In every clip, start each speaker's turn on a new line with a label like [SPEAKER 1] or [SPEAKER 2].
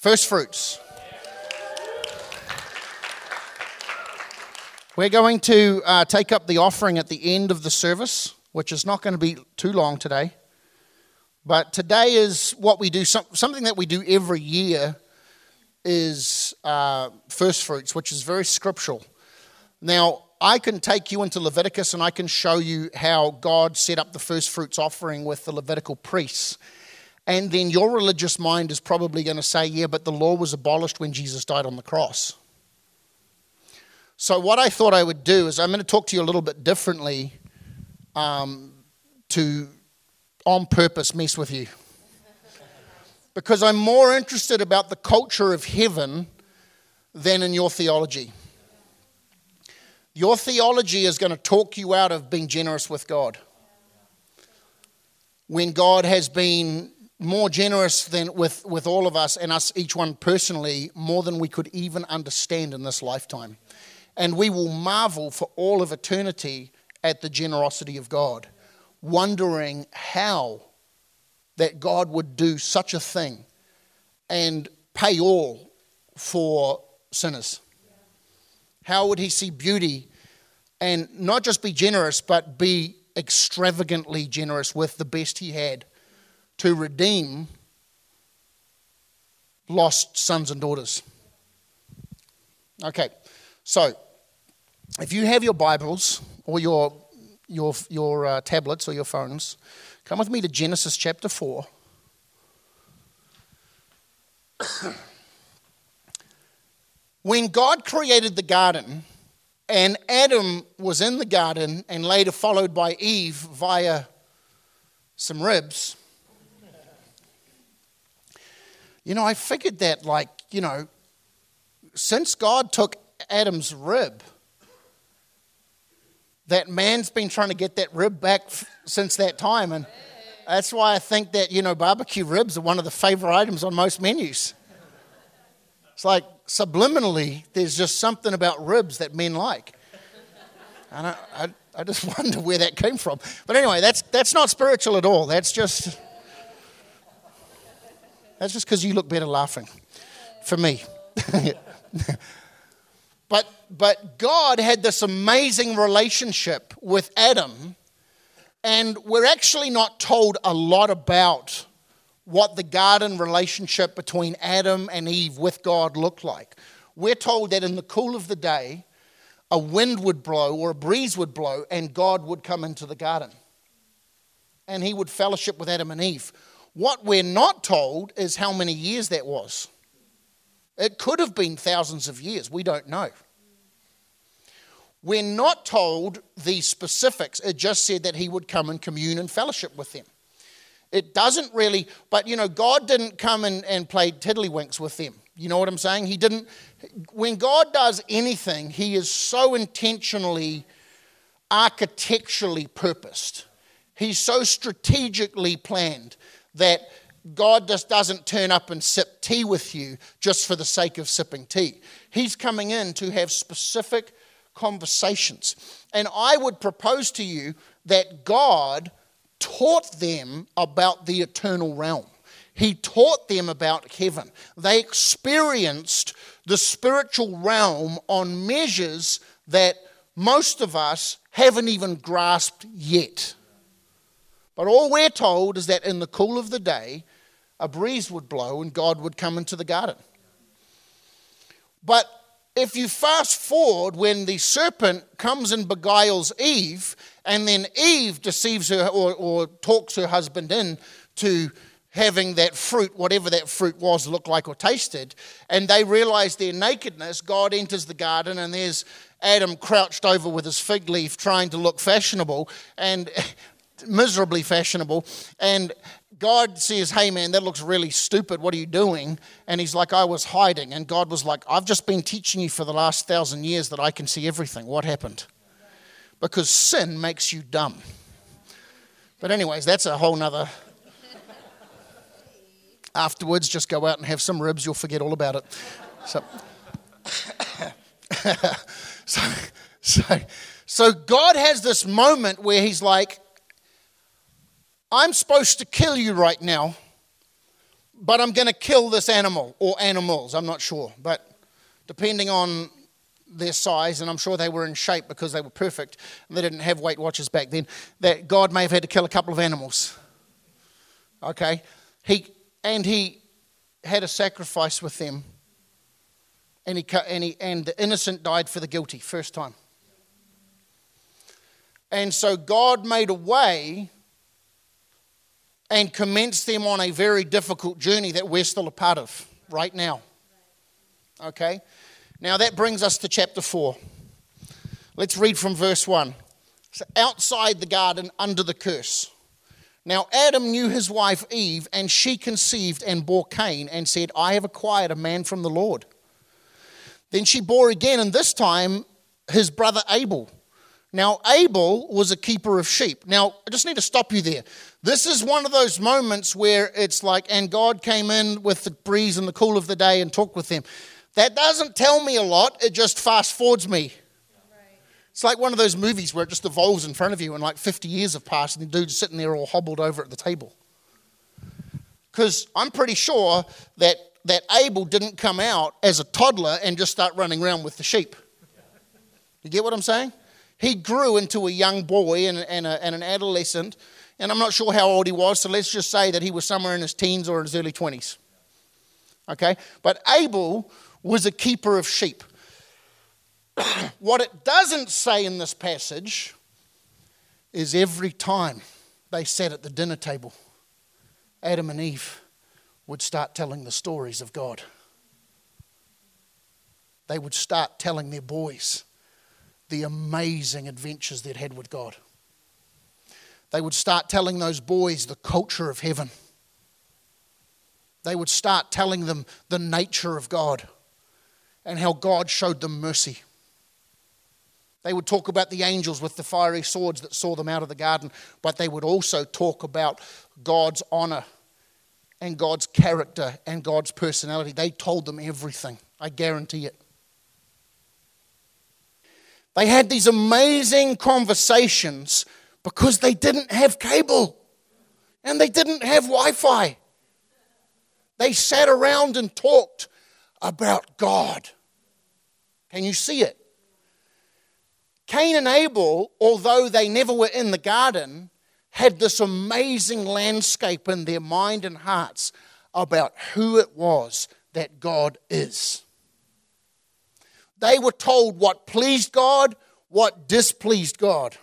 [SPEAKER 1] First fruits. We're going to uh, take up the offering at the end of the service, which is not going to be too long today. But today is what we do, something that we do every year is uh, first fruits, which is very scriptural. Now, I can take you into Leviticus and I can show you how God set up the first fruits offering with the Levitical priests. And then your religious mind is probably going to say, yeah, but the law was abolished when Jesus died on the cross. So, what I thought I would do is I'm going to talk to you a little bit differently um, to, on purpose, mess with you because I'm more interested about the culture of heaven than in your theology. Your theology is going to talk you out of being generous with God. When God has been more generous than with, with all of us and us, each one personally, more than we could even understand in this lifetime. And we will marvel for all of eternity at the generosity of God, wondering how that God would do such a thing and pay all for sinners? How would he see beauty and not just be generous, but be extravagantly generous with the best he had to redeem lost sons and daughters? Okay, so if you have your Bibles or your, your, your uh, tablets or your phones, Come with me to Genesis chapter 4. when God created the garden, and Adam was in the garden and later followed by Eve via some ribs, you know, I figured that, like, you know, since God took Adam's rib, that man's been trying to get that rib back since that time. And that's why I think that, you know, barbecue ribs are one of the favorite items on most menus. It's like subliminally, there's just something about ribs that men like. And I, I, I just wonder where that came from. But anyway, that's, that's not spiritual at all. That's just, that's just because you look better laughing for me. But, but God had this amazing relationship with Adam, and we're actually not told a lot about what the garden relationship between Adam and Eve with God looked like. We're told that in the cool of the day, a wind would blow or a breeze would blow, and God would come into the garden. And he would fellowship with Adam and Eve. What we're not told is how many years that was. It could have been thousands of years. We don't know. We're not told the specifics. It just said that he would come and commune and fellowship with them. It doesn't really, but you know, God didn't come and, and play tiddlywinks with them. You know what I'm saying? He didn't, when God does anything, he is so intentionally, architecturally purposed. He's so strategically planned that God just doesn't turn up and sip tea with you just for the sake of sipping tea. He's coming in to have specific conversations. And I would propose to you that God taught them about the eternal realm. He taught them about heaven. They experienced the spiritual realm on measures that most of us haven't even grasped yet. But all we're told is that in the cool of the day, a breeze would blow and God would come into the garden. But if you fast forward when the serpent comes and beguiles Eve, and then Eve deceives her or, or talks her husband in to having that fruit, whatever that fruit was, looked like or tasted, and they realize their nakedness, God enters the garden and there's Adam crouched over with his fig leaf trying to look fashionable and miserably fashionable. And God says, Hey man, that looks really stupid. What are you doing? And he's like, I was hiding. And God was like, I've just been teaching you for the last thousand years that I can see everything. What happened? Because sin makes you dumb. But, anyways, that's a whole nother. Afterwards, just go out and have some ribs, you'll forget all about it. So, so, so, so God has this moment where he's like, I'm supposed to kill you right now, but I'm going to kill this animal or animals, I'm not sure. But depending on their size, and I'm sure they were in shape because they were perfect and they didn't have Weight Watchers back then, that God may have had to kill a couple of animals. Okay? He, and he had a sacrifice with them, and, he, and, he, and the innocent died for the guilty, first time. And so God made a way and commence them on a very difficult journey that we're still a part of right now. Okay? Now that brings us to chapter 4. Let's read from verse 1. So outside the garden, under the curse. Now Adam knew his wife Eve, and she conceived and bore Cain, and said, I have acquired a man from the Lord. Then she bore again, and this time his brother Abel. Now, Abel was a keeper of sheep. Now, I just need to stop you there. This is one of those moments where it's like, and God came in with the breeze and the cool of the day and talked with them. That doesn't tell me a lot, it just fast forwards me. It's like one of those movies where it just evolves in front of you and like 50 years have passed and the dude's sitting there all hobbled over at the table. Because I'm pretty sure that, that Abel didn't come out as a toddler and just start running around with the sheep. You get what I'm saying? he grew into a young boy and, and, a, and, an adolescent, and I'm not sure how old he was, so let's just say that he was somewhere in his teens or in his early 20s. Okay? But Abel was a keeper of sheep. what it doesn't say in this passage is every time they sat at the dinner table, Adam and Eve would start telling the stories of God. They would start telling their boys the amazing adventures they'd had with God. They would start telling those boys the culture of heaven. They would start telling them the nature of God and how God showed them mercy. They would talk about the angels with the fiery swords that saw them out of the garden, but they would also talk about God's honor and God's character and God's personality. They told them everything. I guarantee it. They had these amazing conversations because they didn't have cable and they didn't have Wi Fi. They sat around and talked about God. Can you see it? Cain and Abel, although they never were in the garden, had this amazing landscape in their mind and hearts about who it was that God is. They were told what pleased God, what displeased God.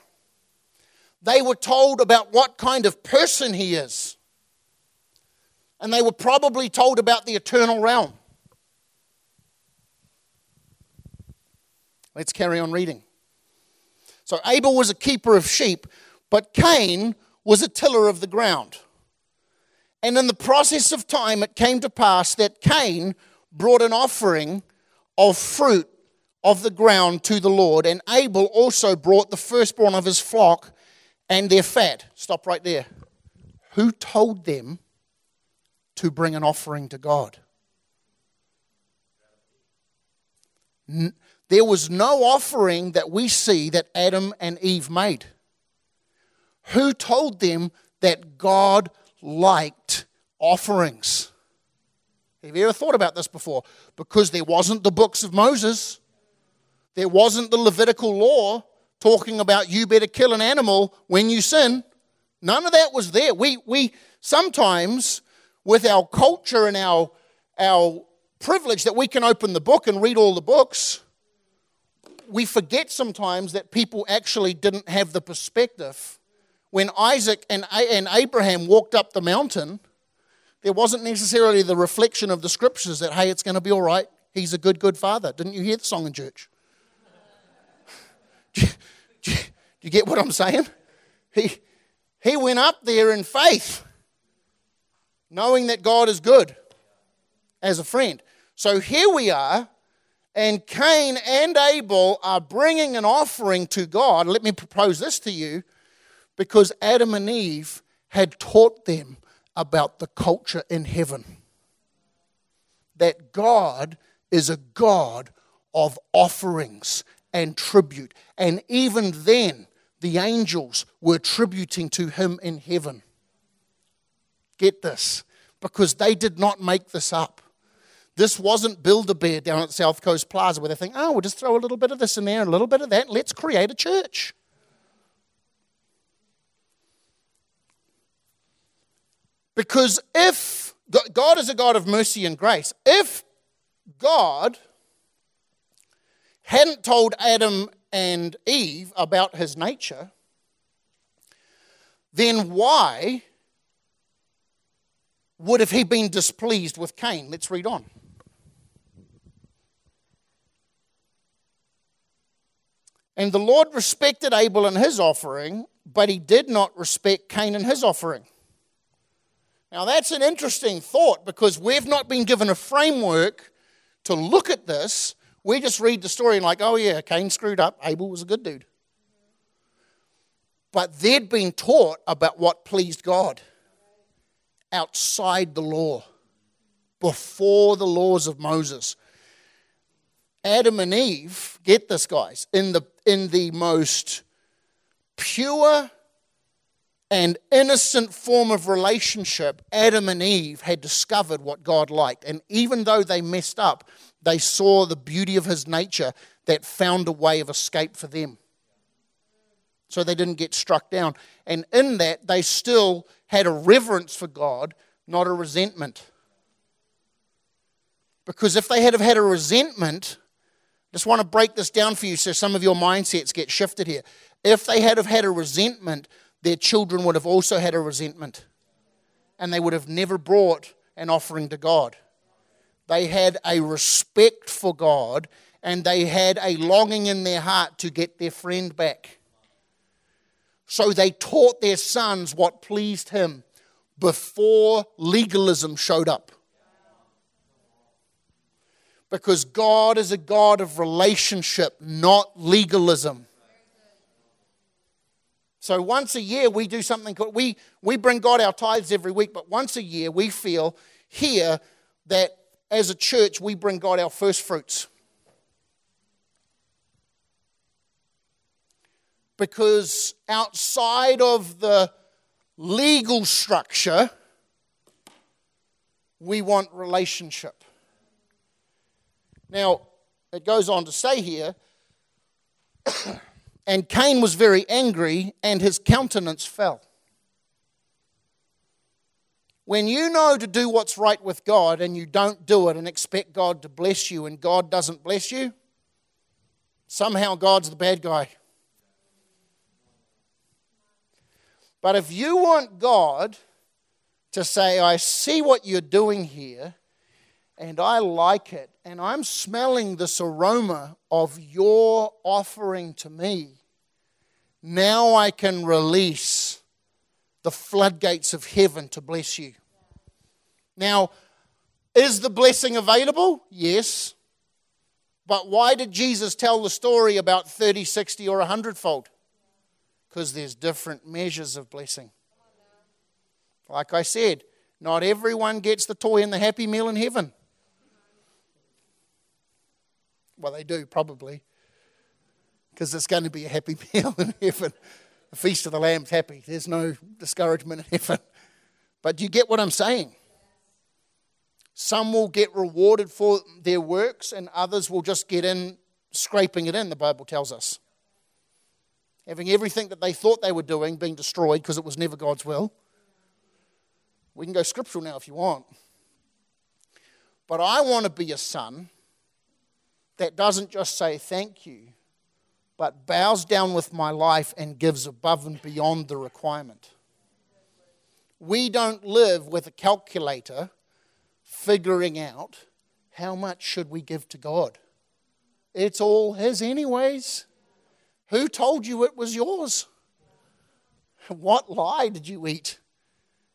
[SPEAKER 1] They were told about what kind of person He is. And they were probably told about the eternal realm. Let's carry on reading. So Abel was a keeper of sheep, but Cain was a tiller of the ground. And in the process of time, it came to pass that Cain brought an offering of fruit of the ground to the Lord. And Abel also brought the firstborn of his flock and their fat. Stop right there. Who told them to bring an offering to God? There was no offering that we see that Adam and Eve made. Who told them that God liked offerings? Have you ever thought about this before? Because there wasn't the books of Moses. There wasn't the Levitical law talking about you better kill an animal when you sin. None of that was there. We, we sometimes, with our culture and our, our privilege that we can open the book and read all the books, we forget sometimes that people actually didn't have the perspective. When Isaac and, and Abraham walked up the mountain, there wasn't necessarily the reflection of the scriptures that, hey, it's going to be all right. He's a good, good father. Didn't you hear the song in church? Do you, get what I'm saying? He, he went up there in faith, knowing that God is good as a friend. So here we are, and Cain and Abel are bringing an offering to God. Let me propose this to you because Adam and Eve had taught them about the culture in heaven. That God is a God of offerings and tribute. And even then, the angels were tributing to him in heaven. Get this. because they did not make this up. This wasn't Build a Bear down at South Coast Plaza where they think, oh, we'll just throw a little bit of this in there a little bit of that. Let's create a church. Because if God is a God of mercy and grace, if God hadn't told Adam and Eve about his nature, then why would have he been displeased with Cain? Let's read on. And the Lord respected Abel and his offering, but he did not respect Cain and his offering. Now, that's an interesting thought because we've not been given a framework to look at this. We just read the story and, like, oh, yeah, Cain screwed up. Abel was a good dude. But they'd been taught about what pleased God outside the law, before the laws of Moses. Adam and Eve, get this, guys, in the, in the most pure and innocent form of relationship, Adam and Eve had discovered what God liked. And even though they messed up, they saw the beauty of his nature that found a way of escape for them. So they didn't get struck down. And in that, they still had a reverence for God, not a resentment. Because if they had have had a resentment, just want to break this down for you so some of your mindsets get shifted here. If they had have had a resentment, their children would have also had a resentment. And they would have never brought an offering to God. They had a respect for God and they had a longing in their heart to get their friend back. So they taught their sons what pleased him before legalism showed up because God is a God of relationship, not legalism. So once a year we do something called we we bring God our tithes every week, but once a year we feel here that as a church we bring God our first fruits. Because outside of the legal structure, we want relationship. Now, it goes on to say here, and Cain was very angry, and his countenance fell. When you know to do what's right with God and you don't do it and expect God to bless you and God doesn't bless you, somehow God's the bad guy. But if you want God to say, I see what you're doing here, and I like it, and I'm smelling this aroma of your offering to me, now I can release the floodgates of heaven to bless you. Now, is the blessing available? Yes. But why did Jesus tell the story about 30, 60, or 100 fold? Because there's different measures of blessing. Like I said, not everyone gets the toy and the happy meal in heaven. Well, they do, probably. Because it's going to be a happy meal in heaven. The Feast of the Lamb's happy. There's no discouragement in heaven. But you get what I'm saying? Some will get rewarded for their works, and others will just get in, scraping it in, the Bible tells us. Having everything that they thought they were doing being destroyed because it was never God's will. We can go scriptural now if you want. But I want to be a son that doesn't just say thank you, but bows down with my life and gives above and beyond the requirement. We don't live with a calculator figuring out how much should we give to God. It's all his anyways. Who told you it was yours? What lie did you eat?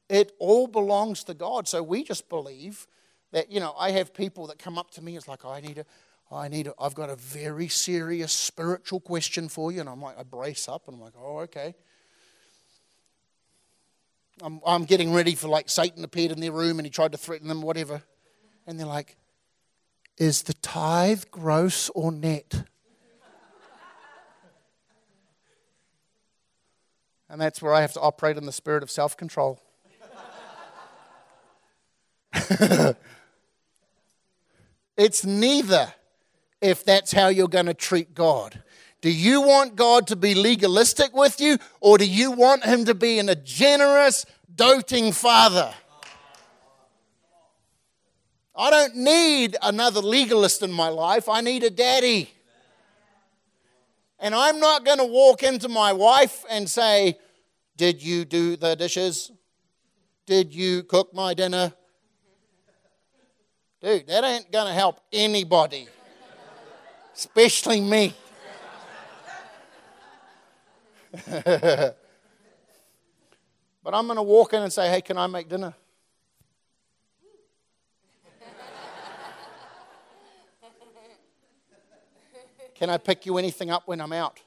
[SPEAKER 1] It all belongs to God. So we just believe that, you know, I have people that come up to me, it's like, oh, I need to I need, I've got a very serious spiritual question for you. And I'm like, I brace up and I'm like, oh, okay. I'm, I'm getting ready for like Satan appeared in their room and he tried to threaten them, whatever. And they're like, is the tithe gross or net? and that's where I have to operate in the spirit of self control. it's neither if that's how you're going to treat God. Do you want God to be legalistic with you, or do you want Him to be in a generous, doting father? I don't need another legalist in my life. I need a daddy. And I'm not going to walk into my wife and say, Did you do the dishes? Did you cook my dinner? Dude, that ain't going to help anybody, especially me. but I'm going to walk in and say, Hey, can I make dinner? Can I pick you anything up when I'm out?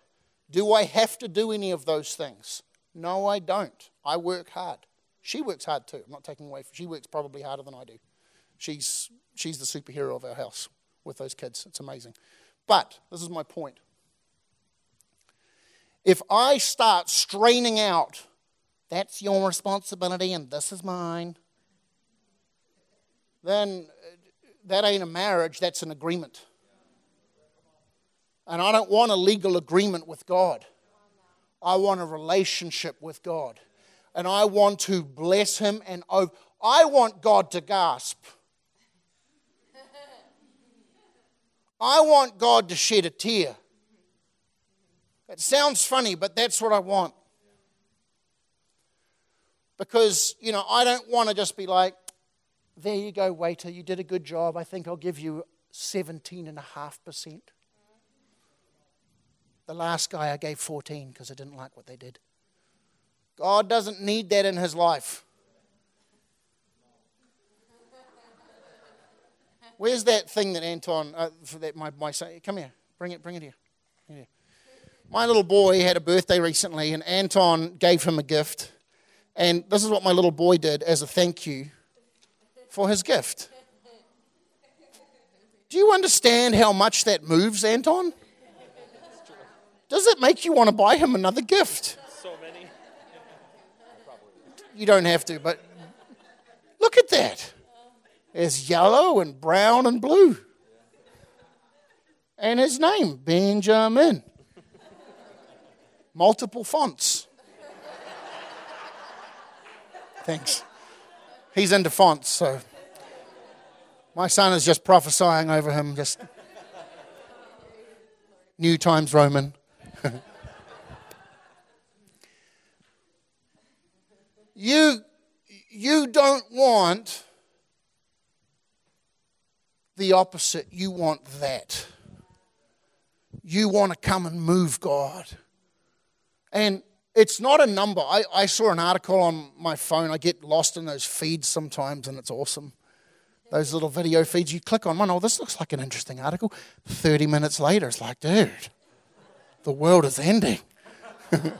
[SPEAKER 1] Do I have to do any of those things? No, I don't. I work hard. She works hard too. I'm not taking away. From, she works probably harder than I do. She's she's the superhero of our house with those kids. It's amazing. But this is my point. If I start straining out, that's your responsibility and this is mine, then uh, that ain't a marriage, that's an agreement. And I don't want a legal agreement with God. I want a relationship with God. And I want to bless Him and. I want God to gasp. I want God to shed a tear. It sounds funny, but that's what I want. Because, you know, I don't want to just be like, there you go, waiter, you did a good job. I think I'll give you 17.5%. The last guy I gave 14 because I didn't like what they did. God doesn't need that in his life. Where's that thing that Anton, uh, for that my, my son, come here, bring it, bring it here. here. My little boy had a birthday recently, and Anton gave him a gift. And this is what my little boy did as a thank you for his gift. Do you understand how much that moves, Anton? Does it make you want to buy him another gift?
[SPEAKER 2] So many.
[SPEAKER 1] You don't have to, but look at that. It's yellow and brown and blue. And his name, Benjamin. Multiple fonts. Thanks. He's into fonts, so my son is just prophesying over him, just New Times Roman. you, you don't want the opposite. You want that. You want to come and move God. And it's not a number. I, I saw an article on my phone. I get lost in those feeds sometimes, and it's awesome. Those little video feeds, you click on one, oh, this looks like an interesting article. 30 minutes later, it's like, dude, the world is ending. but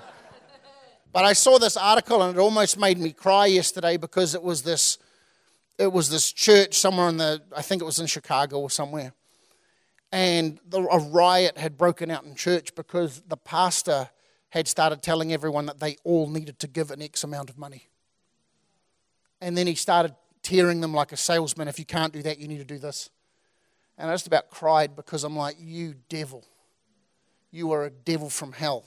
[SPEAKER 1] I saw this article and it almost made me cry yesterday because it was this it was this church somewhere in the I think it was in Chicago or somewhere. And the, a riot had broken out in church because the pastor had started telling everyone that they all needed to give an X amount of money. And then he started tearing them like a salesman. If you can't do that, you need to do this. And I just about cried because I'm like, you devil you are a devil from hell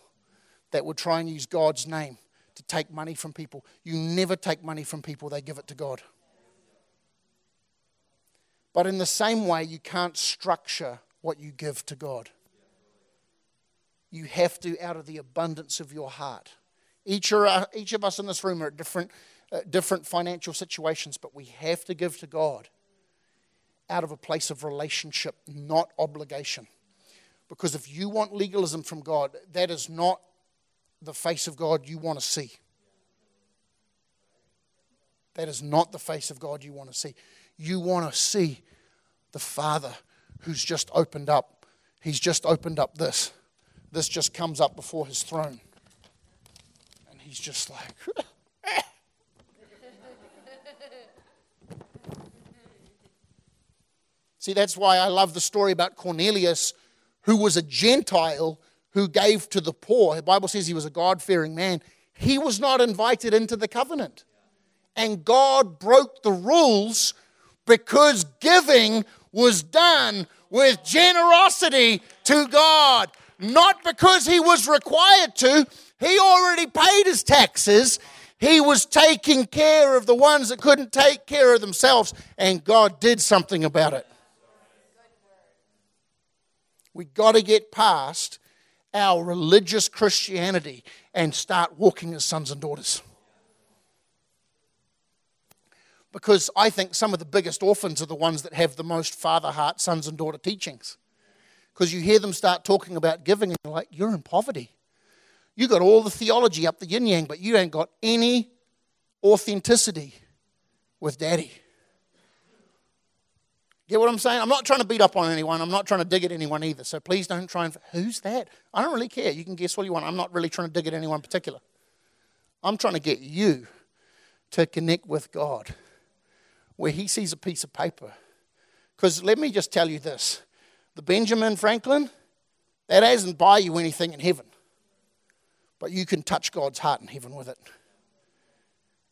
[SPEAKER 1] that would try and use God's name to take money from people. You never take money from people, they give it to God. But in the same way, you can't structure what you give to God. You have to out of the abundance of your heart. Each, are, each of us in this room are at different, uh, different financial situations, but we have to give to God out of a place of relationship, not obligation. Because if you want legalism from God, that is not the face of God you want to see. That is not the face of God you want to see. You want to see the Father who's just opened up. He's just opened up this. This just comes up before his throne. And he's just like, See, that's why I love the story about Cornelius who was a Gentile who gave to the poor. The Bible says he was a God fearing man. He was not invited into the covenant. And God broke the rules because giving was done with generosity to God, not because he was required to. He already paid his taxes. He was taking care of the ones that couldn't take care of themselves, and God did something about it. We got to get past our religious Christianity and start walking as sons and daughters. Because I think some of the biggest orphans are the ones that have the most father heart, sons and daughter teachings. Because you hear them start talking about giving, and you're like, you're in poverty. You got all the theology up the yin yang, but you ain't got any authenticity with daddy. Get what I'm saying? I'm not trying to beat up on anyone. I'm not trying to dig at anyone either. So please don't try and. Who's that? I don't really care. You can guess what you want. I'm not really trying to dig at anyone particular. I'm trying to get you to connect with God where He sees a piece of paper. Because let me just tell you this the Benjamin Franklin, that doesn't buy you anything in heaven. But you can touch God's heart in heaven with it.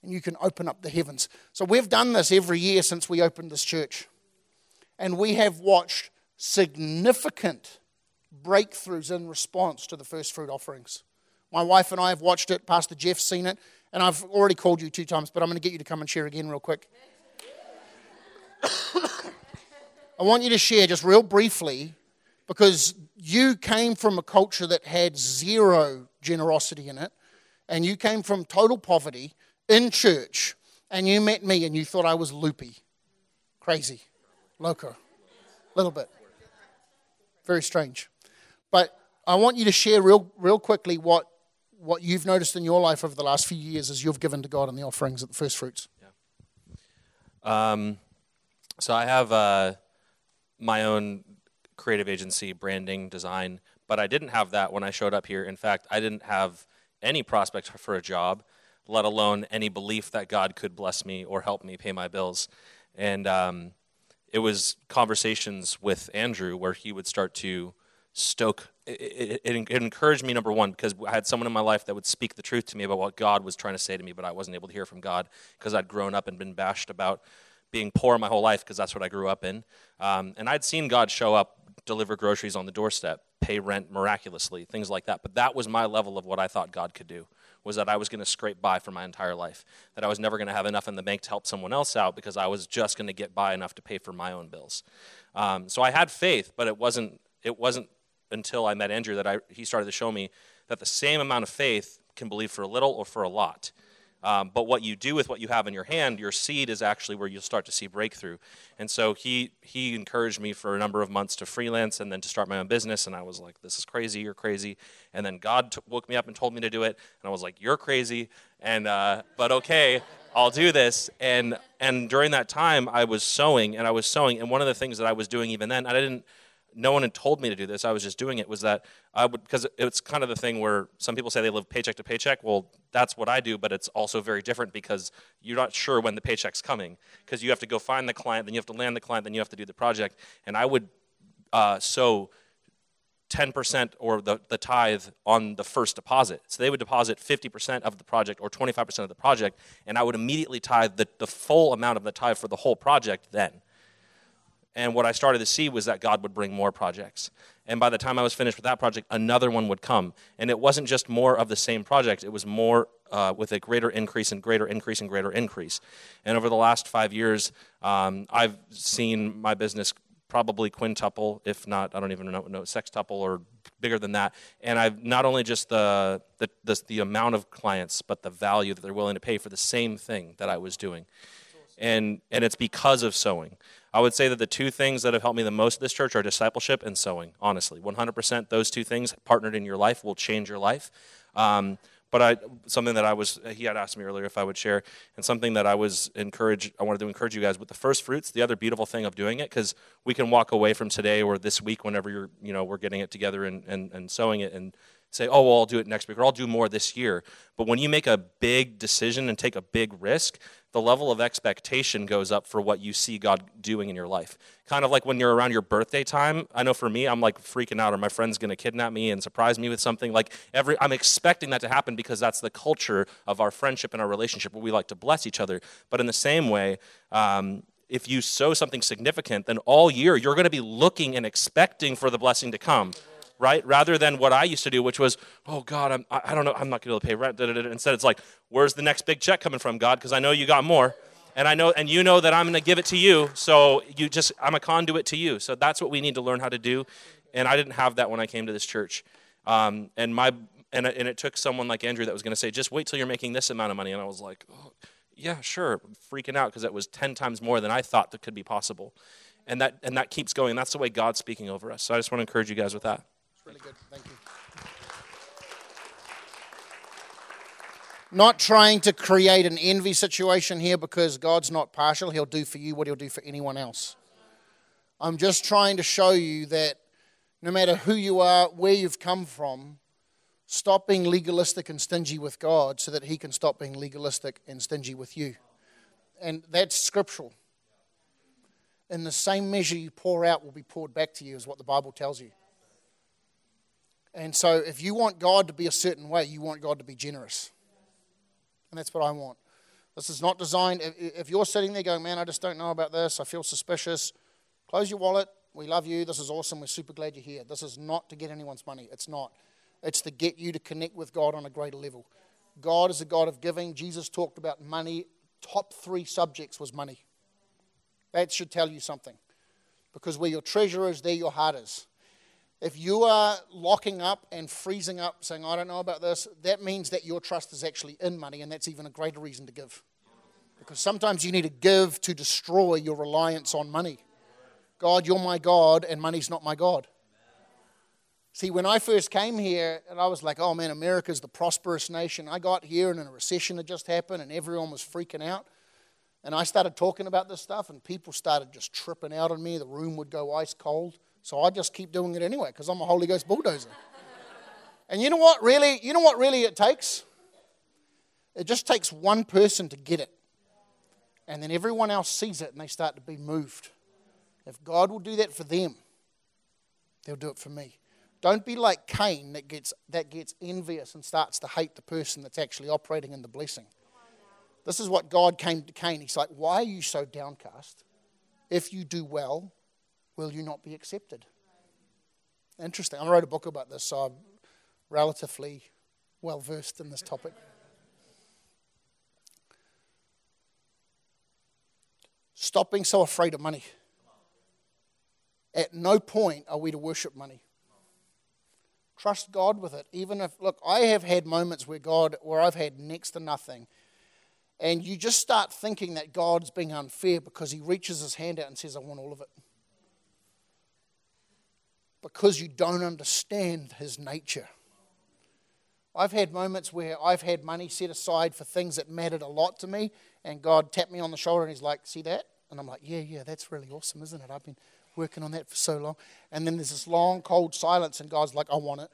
[SPEAKER 1] And you can open up the heavens. So we've done this every year since we opened this church and we have watched significant breakthroughs in response to the first fruit offerings. My wife and I have watched it, Pastor Jeff's seen it, and I've already called you two times, but I'm going to get you to come and share again real quick. I want you to share just real briefly because you came from a culture that had zero generosity in it, and you came from total poverty in church, and you met me and you thought I was loopy, crazy. Loco. A little bit. Very strange. But I want you to share real, real quickly what, what you've noticed in your life over the last few years as you've given to God in the offerings at the first fruits.
[SPEAKER 2] Yeah. Um, so I have uh, my own creative agency, branding, design, but I didn't have that when I showed up here. In fact, I didn't have any prospects for a job, let alone any belief that God could bless me or help me pay my bills. And um, it was conversations with Andrew where he would start to stoke. It, it, it, encouraged me, number one, because I had someone in my life that would speak the truth to me about what God was trying to say to me, but I wasn't able to hear from God because I'd grown up and been bashed about being poor my whole life because that's what I grew up in. Um, and I'd seen God show up, deliver groceries on the doorstep, pay rent miraculously, things like that. But that was my level of what I thought God could do was that I was going to scrape by for my entire life, that I was never going to have enough in the bank to help someone else out because I was just going to get by enough to pay for my own bills. Um, so I had faith, but it wasn't it wasn't until I met Andrew that I, he started to show me that the same amount of faith can believe for a little or for a lot. Um, but what you do with what you have in your hand, your seed is actually where you'll start to see breakthrough. And so he he encouraged me for a number of months to freelance and then to start my own business. And I was like, "This is crazy. You're crazy." And then God t- woke me up and told me to do it. And I was like, "You're crazy." And uh, but okay, I'll do this. And and during that time, I was sowing and I was sowing. And one of the things that I was doing even then, I didn't no one had told me to do this. I was just doing it. Was that I would because it's kind of the thing where some people say they live paycheck to paycheck. Well, that's what I do, but it's also very different because you're not sure when the paycheck's coming because you have to go find the client, then you have to land the client, then you have to do the project. And I would uh, sow 10% or the, the tithe on the first deposit. So they would deposit 50% of the project or 25% of the project, and I would immediately tithe the, the full amount of the tithe for the whole project then. And what I started to see was that God would bring more projects. And by the time I was finished with that project, another one would come. And it wasn't just more of the same project, it was more uh, with a greater increase and greater increase and greater increase. And over the last five years, um, I've seen my business probably quintuple, if not, I don't even know, know sextuple or bigger than that. And I've not only just the, the, the, the amount of clients, but the value that they're willing to pay for the same thing that I was doing. And, and it's because of sowing. I would say that the two things that have helped me the most at this church are discipleship and sowing, honestly. 100% those two things partnered in your life will change your life. Um, but I, something that I was, he had asked me earlier if I would share, and something that I was encouraged, I wanted to encourage you guys with the first fruits, the other beautiful thing of doing it, because we can walk away from today or this week whenever you're, you know, we're getting it together and, and, and sowing it and say, oh, well, I'll do it next week or I'll do more this year. But when you make a big decision and take a big risk, the level of expectation goes up for what you see God doing in your life. Kind of like when you're around your birthday time. I know for me, I'm like freaking out, or my friend's to kidnap me and surprise me with something. Like every, I'm expecting that to happen because that's the culture of our friendship and our relationship where we like to bless each other. But in the same way, um, if you sow something significant, then all year you're to be looking and expecting for the blessing to come, right? Rather than what I used to do, which was, oh God, I'm, I don't know, I'm not going to pay rent. Instead, it's like, where's the next big check coming from, God? Because I know you got more. And I know, and you know that I'm going to give it to you. So you just, I'm a conduit to you. So that's what we need to learn how to do. And I didn't have that when I came to this church. Um, and my, and, and it took someone like Andrew that was going to say, just wait till you're making this amount of money. And I was like, oh, yeah, sure, freaking out because it was 10 times more than I thought that could be possible. And that, and that keeps going. That's the way God's speaking over us. So I just want to encourage you guys with that.
[SPEAKER 1] Really good. Thank you. Not trying to create an envy situation here because God's not partial. He'll do for you what he'll do for anyone else. I'm just trying to show you that no matter who you are, where you've come from, Stop being legalistic and stingy with God so that He can stop being legalistic and stingy with you. And that's scriptural. In the same measure you pour out will be poured back to you, is what the Bible tells you. And so, if you want God to be a certain way, you want God to be generous. And that's what I want. This is not designed, if you're sitting there going, man, I just don't know about this, I feel suspicious, close your wallet. We love you. This is awesome. We're super glad you're here. This is not to get anyone's money. It's not. It's to get you to connect with God on a greater level. God is a God of giving. Jesus talked about money. Top three subjects was money. That should tell you something. Because where your treasure is, there your heart is. If you are locking up and freezing up, saying, I don't know about this, that means that your trust is actually in money, and that's even a greater reason to give. Because sometimes you need to give to destroy your reliance on money. God, you're my God, and money's not my God. See, when I first came here, and I was like, oh man, America's the prosperous nation. I got here and in a recession had just happened and everyone was freaking out. And I started talking about this stuff and people started just tripping out on me. The room would go ice cold. So I just keep doing it anyway because I'm a Holy Ghost bulldozer. and you know what really, you know what really it takes? It just takes one person to get it. And then everyone else sees it and they start to be moved. If God will do that for them, they'll do it for me. Don't be like Cain that gets, that gets envious and starts to hate the person that's actually operating in the blessing. This is what God came to Cain. He's like, Why are you so downcast? If you do well, will you not be accepted? Interesting. I wrote a book about this, so I'm relatively well versed in this topic. Stop being so afraid of money. At no point are we to worship money. Trust God with it. Even if, look, I have had moments where God, where I've had next to nothing. And you just start thinking that God's being unfair because he reaches his hand out and says, I want all of it. Because you don't understand his nature. I've had moments where I've had money set aside for things that mattered a lot to me, and God tapped me on the shoulder and he's like, See that? And I'm like, Yeah, yeah, that's really awesome, isn't it? I've been working on that for so long. And then there's this long, cold silence, and God's like, I want it.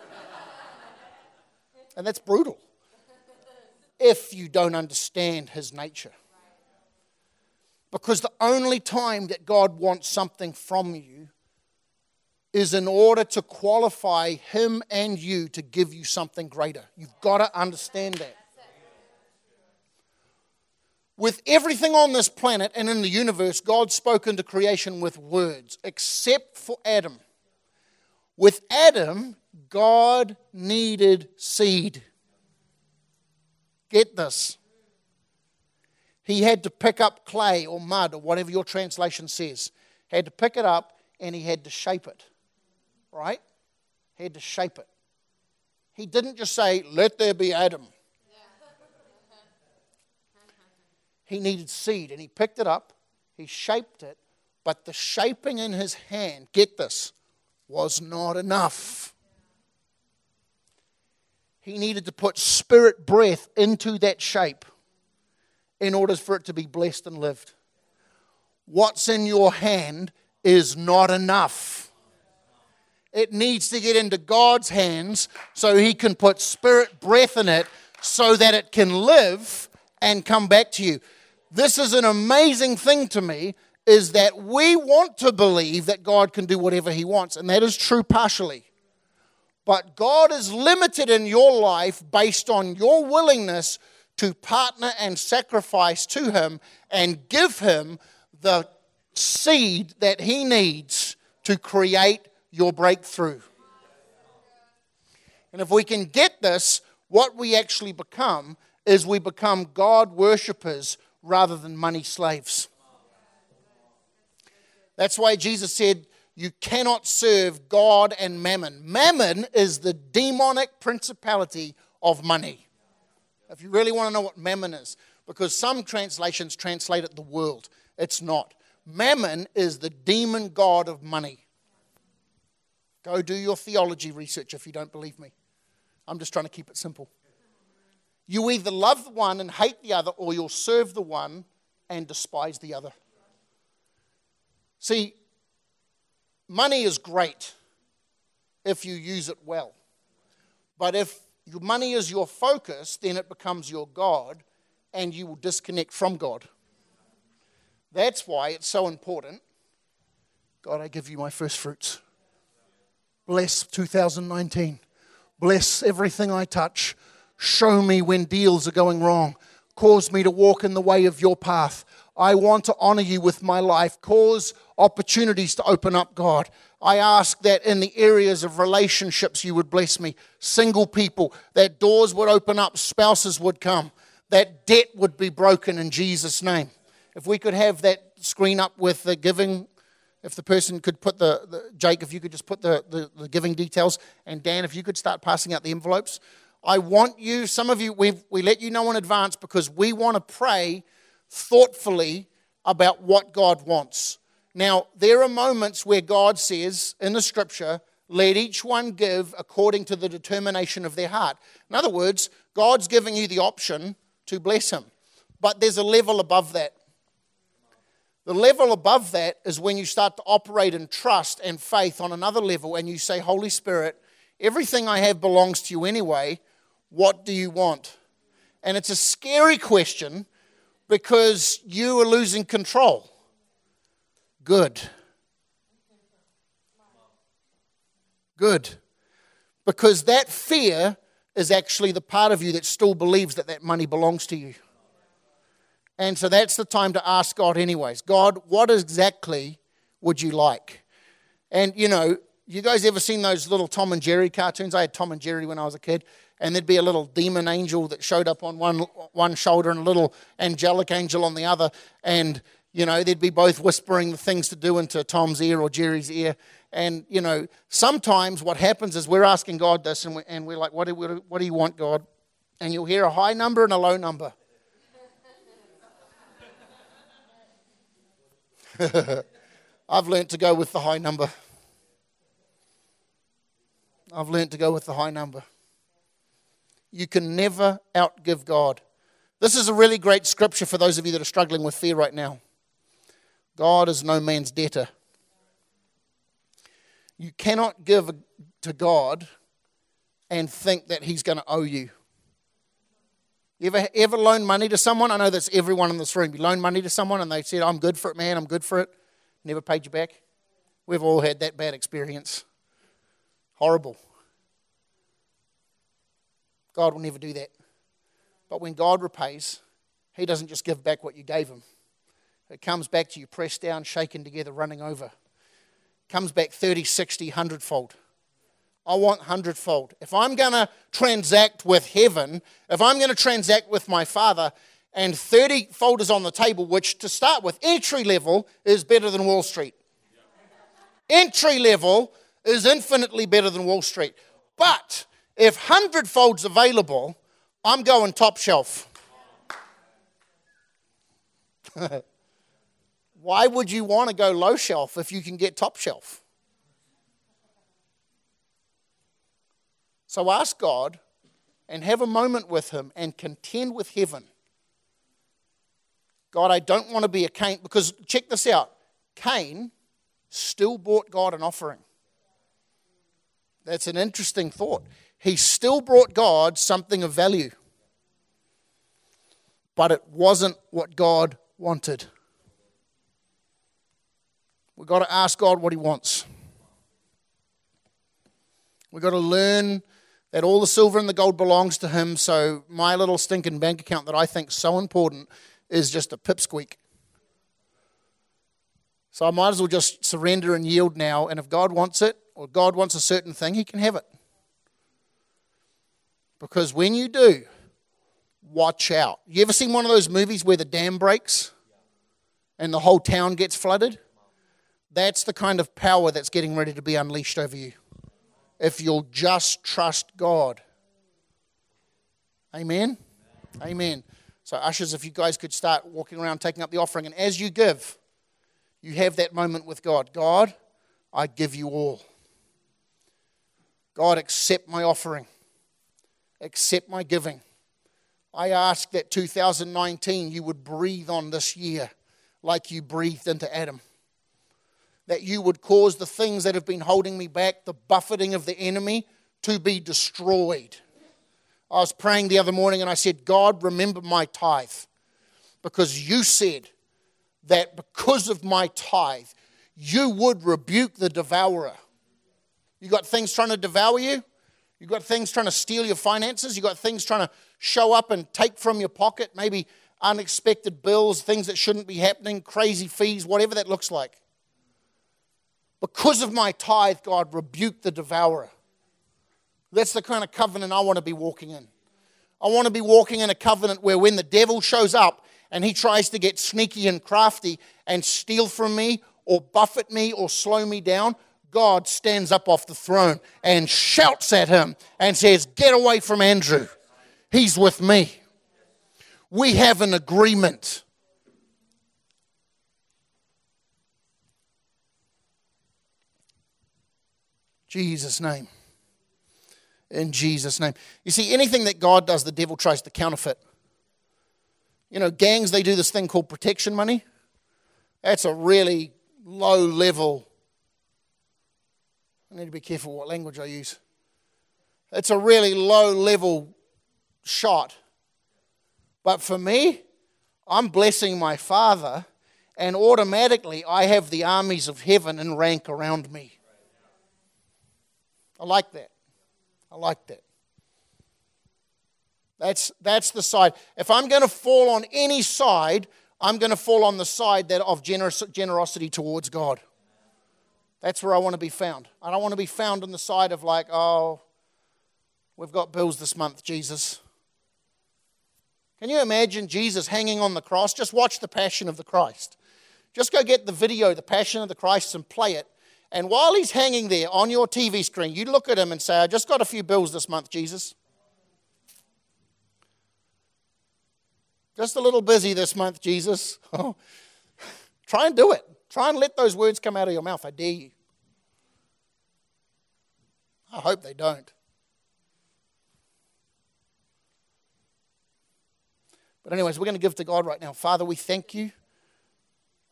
[SPEAKER 1] and that's brutal if you don't understand His nature. Because the only time that God wants something from you is in order to qualify Him and you to give you something greater. You've got to understand that with everything on this planet and in the universe, God spoke into creation with words, except for Adam. With Adam, God needed seed. Get this. He had to pick up clay or mud or whatever your translation says. He had to pick it up and he had to shape it. Right? He had to shape it. He didn't just say, Let there be Adam. he needed seed and he picked it up, he shaped it, but the shaping in his hand, get this, was not enough. He needed to put spirit breath into that shape in order for it to be blessed and lived. What's in your hand is not enough. It needs to get into God's hands so He can put spirit breath in it so that it can live and come back to you this is an amazing thing to me is that we want to believe that God can do whatever He wants, and that is true partially. But God is limited in your life based on your willingness to partner and sacrifice to Him and give Him the seed that He needs to create your breakthrough. And if we can get this, what we actually become is we become God worshippers rather than money slaves. That's why Jesus said, You cannot serve God and mammon. Mammon is the demonic principality of money. If you really want to know what mammon is, because some translations translate it the world, it's not. Mammon is the demon god of money. Go do your theology research if you don't believe me. I'm just trying to keep it simple. You either love the one and hate the other, or you'll serve the one and despise the other. See, money is great if you use it well. But if your money is your focus, then it becomes your God and you will disconnect from God. That's why it's so important. God, I give you my first fruits. Bless 2019. Bless everything I touch. Show me when deals are going wrong. Cause me to walk in the way of your path. I want to honor you with my life. Cause opportunities to open up, God. I ask that in the areas of relationships, you would bless me. Single people, that doors would open up, spouses would come, that debt would be broken in Jesus' name. If we could have that screen up with the giving, if the person could put the, the Jake, if you could just put the, the, the giving details, and Dan, if you could start passing out the envelopes. I want you, some of you, we we let you know in advance because we want to pray thoughtfully about what God wants. Now, there are moments where God says in the scripture, let each one give according to the determination of their heart. In other words, God's giving you the option to bless Him. But there's a level above that. The level above that is when you start to operate in trust and faith on another level and you say, Holy Spirit, everything I have belongs to you anyway. What do you want? And it's a scary question because you are losing control. Good. Good. Because that fear is actually the part of you that still believes that that money belongs to you. And so that's the time to ask God, anyways. God, what exactly would you like? And you know, you guys ever seen those little Tom and Jerry cartoons? I had Tom and Jerry when I was a kid and there'd be a little demon angel that showed up on one, one shoulder and a little angelic angel on the other. And, you know, they'd be both whispering the things to do into Tom's ear or Jerry's ear. And, you know, sometimes what happens is we're asking God this and, we, and we're like, what do, what do you want, God? And you'll hear a high number and a low number. I've learnt to go with the high number. I've learnt to go with the high number. You can never outgive God. This is a really great scripture for those of you that are struggling with fear right now. God is no man's debtor. You cannot give to God and think that He's going to owe you. You ever, ever loan money to someone? I know that's everyone in this room. You loan money to someone and they said, I'm good for it, man, I'm good for it. Never paid you back. We've all had that bad experience. Horrible. God will never do that. But when God repays, He doesn't just give back what you gave Him. It comes back to you pressed down, shaken together, running over. Comes back 30, 60, 100 fold. I want hundredfold. If I'm going to transact with heaven, if I'm going to transact with my Father, and 30 fold is on the table, which to start with, entry level is better than Wall Street. Entry level is infinitely better than Wall Street. But if hundredfold's available, I'm going top shelf. Why would you want to go low shelf if you can get top shelf? So ask God and have a moment with Him and contend with heaven. God, I don't want to be a Cain, because check this out Cain still brought God an offering. That's an interesting thought he still brought God something of value. But it wasn't what God wanted. We've got to ask God what He wants. We've got to learn that all the silver and the gold belongs to Him, so my little stinking bank account that I think so important is just a pipsqueak. So I might as well just surrender and yield now. And if God wants it, or God wants a certain thing, He can have it. Because when you do, watch out. You ever seen one of those movies where the dam breaks and the whole town gets flooded? That's the kind of power that's getting ready to be unleashed over you. If you'll just trust God. Amen? Amen. So, ushers, if you guys could start walking around taking up the offering, and as you give, you have that moment with God God, I give you all. God, accept my offering, accept my giving. I ask that 2019 you would breathe on this year like you breathed into Adam. That you would cause the things that have been holding me back, the buffeting of the enemy, to be destroyed. I was praying the other morning and I said, God, remember my tithe. Because you said that because of my tithe, you would rebuke the devourer. You got things trying to devour you? You got things trying to steal your finances? You got things trying to show up and take from your pocket, maybe unexpected bills, things that shouldn't be happening, crazy fees, whatever that looks like. Because of my tithe, God, rebuke the devourer. That's the kind of covenant I want to be walking in. I want to be walking in a covenant where when the devil shows up and he tries to get sneaky and crafty and steal from me or buffet me or slow me down, God stands up off the throne and shouts at him and says, Get away from Andrew. He's with me. We have an agreement. Jesus' name. In Jesus' name. You see, anything that God does, the devil tries to counterfeit. You know, gangs, they do this thing called protection money. That's a really low level. I need to be careful what language I use. It's a really low level shot. But for me, I'm blessing my Father, and automatically I have the armies of heaven in rank around me. I like that. I like that. That's, that's the side. If I'm going to fall on any side, I'm going to fall on the side that of generous, generosity towards God. That's where I want to be found. I don't want to be found on the side of like, oh, we've got bills this month, Jesus. Can you imagine Jesus hanging on the cross? Just watch the Passion of the Christ. Just go get the video, the Passion of the Christ, and play it. And while he's hanging there on your TV screen, you look at him and say, I just got a few bills this month, Jesus. Just a little busy this month, Jesus. Try and do it. Try and let those words come out of your mouth. I dare you. I hope they don't. But, anyways, we're going to give to God right now. Father, we thank you.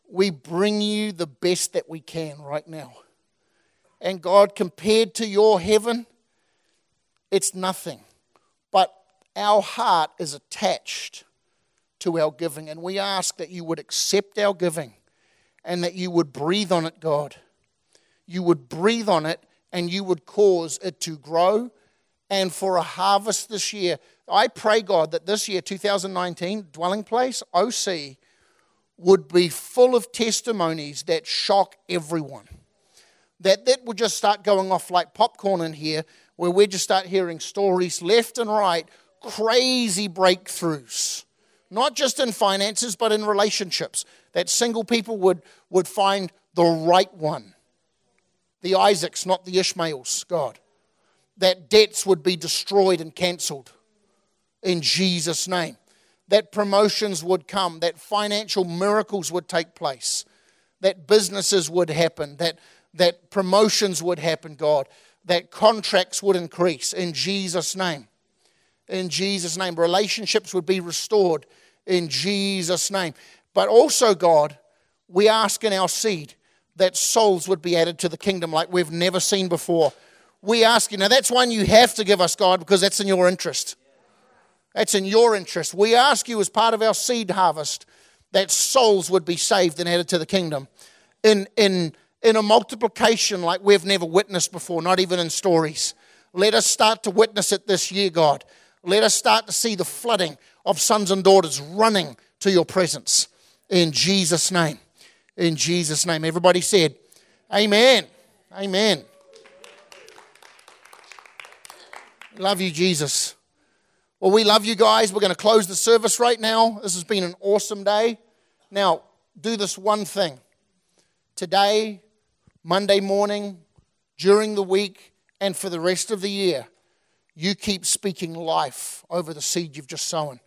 [SPEAKER 1] We bring you the best that we can right now. And, God, compared to your heaven, it's nothing. But our heart is attached to our giving. And we ask that you would accept our giving and that you would breathe on it, God. You would breathe on it and you would cause it to grow and for a harvest this year. I pray, God, that this year, 2019, Dwelling Place, OC, would be full of testimonies that shock everyone. That that would just start going off like popcorn in here, where we just start hearing stories left and right, crazy breakthroughs. Not just in finances, but in relationships. That single people would, would find the right one. The Isaacs, not the Ishmaels, God that debts would be destroyed and cancelled in Jesus' name. That promotions would come, that financial miracles would take place, that businesses would happen, that, that promotions would happen, God, that contracts would increase in Jesus' name. In Jesus' name. Relationships would be restored in Jesus' name. But also, God, we ask in our seed that souls would be added to the kingdom like we've never seen before we ask you. Now, that's one you have to give us, God, because that's in your interest. That's in your interest. We ask you, as part of our seed harvest, that souls would be saved and added to the kingdom in, in, in a multiplication like we've never witnessed before, not even in stories. Let us start to witness it this year, God. Let us start to see the flooding of sons and daughters running to your presence in Jesus' name. in Jesus' name. Everybody said, Amen. Amen. Love you, Jesus. Well, we love you guys. We're going to close the service right now. This has been an awesome day. Now, do this one thing. Today, Monday morning, during the week, and for the rest of the year, you keep speaking life over the seed you've just sown.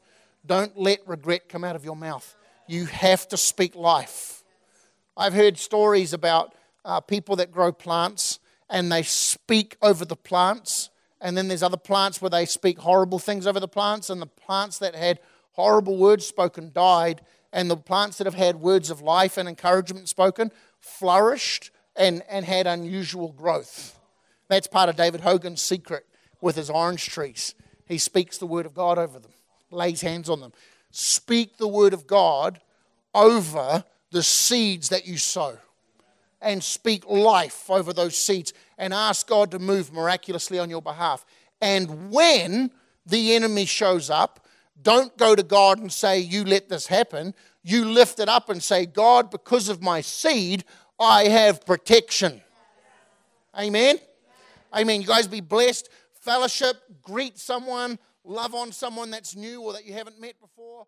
[SPEAKER 1] Don't let regret come out of your mouth. You have to speak life. I've heard stories about uh, people that grow plants and they speak over the plants. And then there's other plants where they speak horrible things over the plants. And the plants that had horrible words spoken died. And the plants that have had words of life and encouragement spoken flourished and, and had unusual growth. That's part of David Hogan's secret with his orange trees. He speaks the word of God over them, lays hands on them. Speak the word of God over the seeds that you sow and speak life over those seeds and ask God to move miraculously on your behalf. And when the enemy shows up, don't go to God and say, You let this happen. You lift it up and say, God, because of my seed, I have protection. Amen. Amen. You guys be blessed. Fellowship, greet someone, love on someone that's new or that you haven't met before.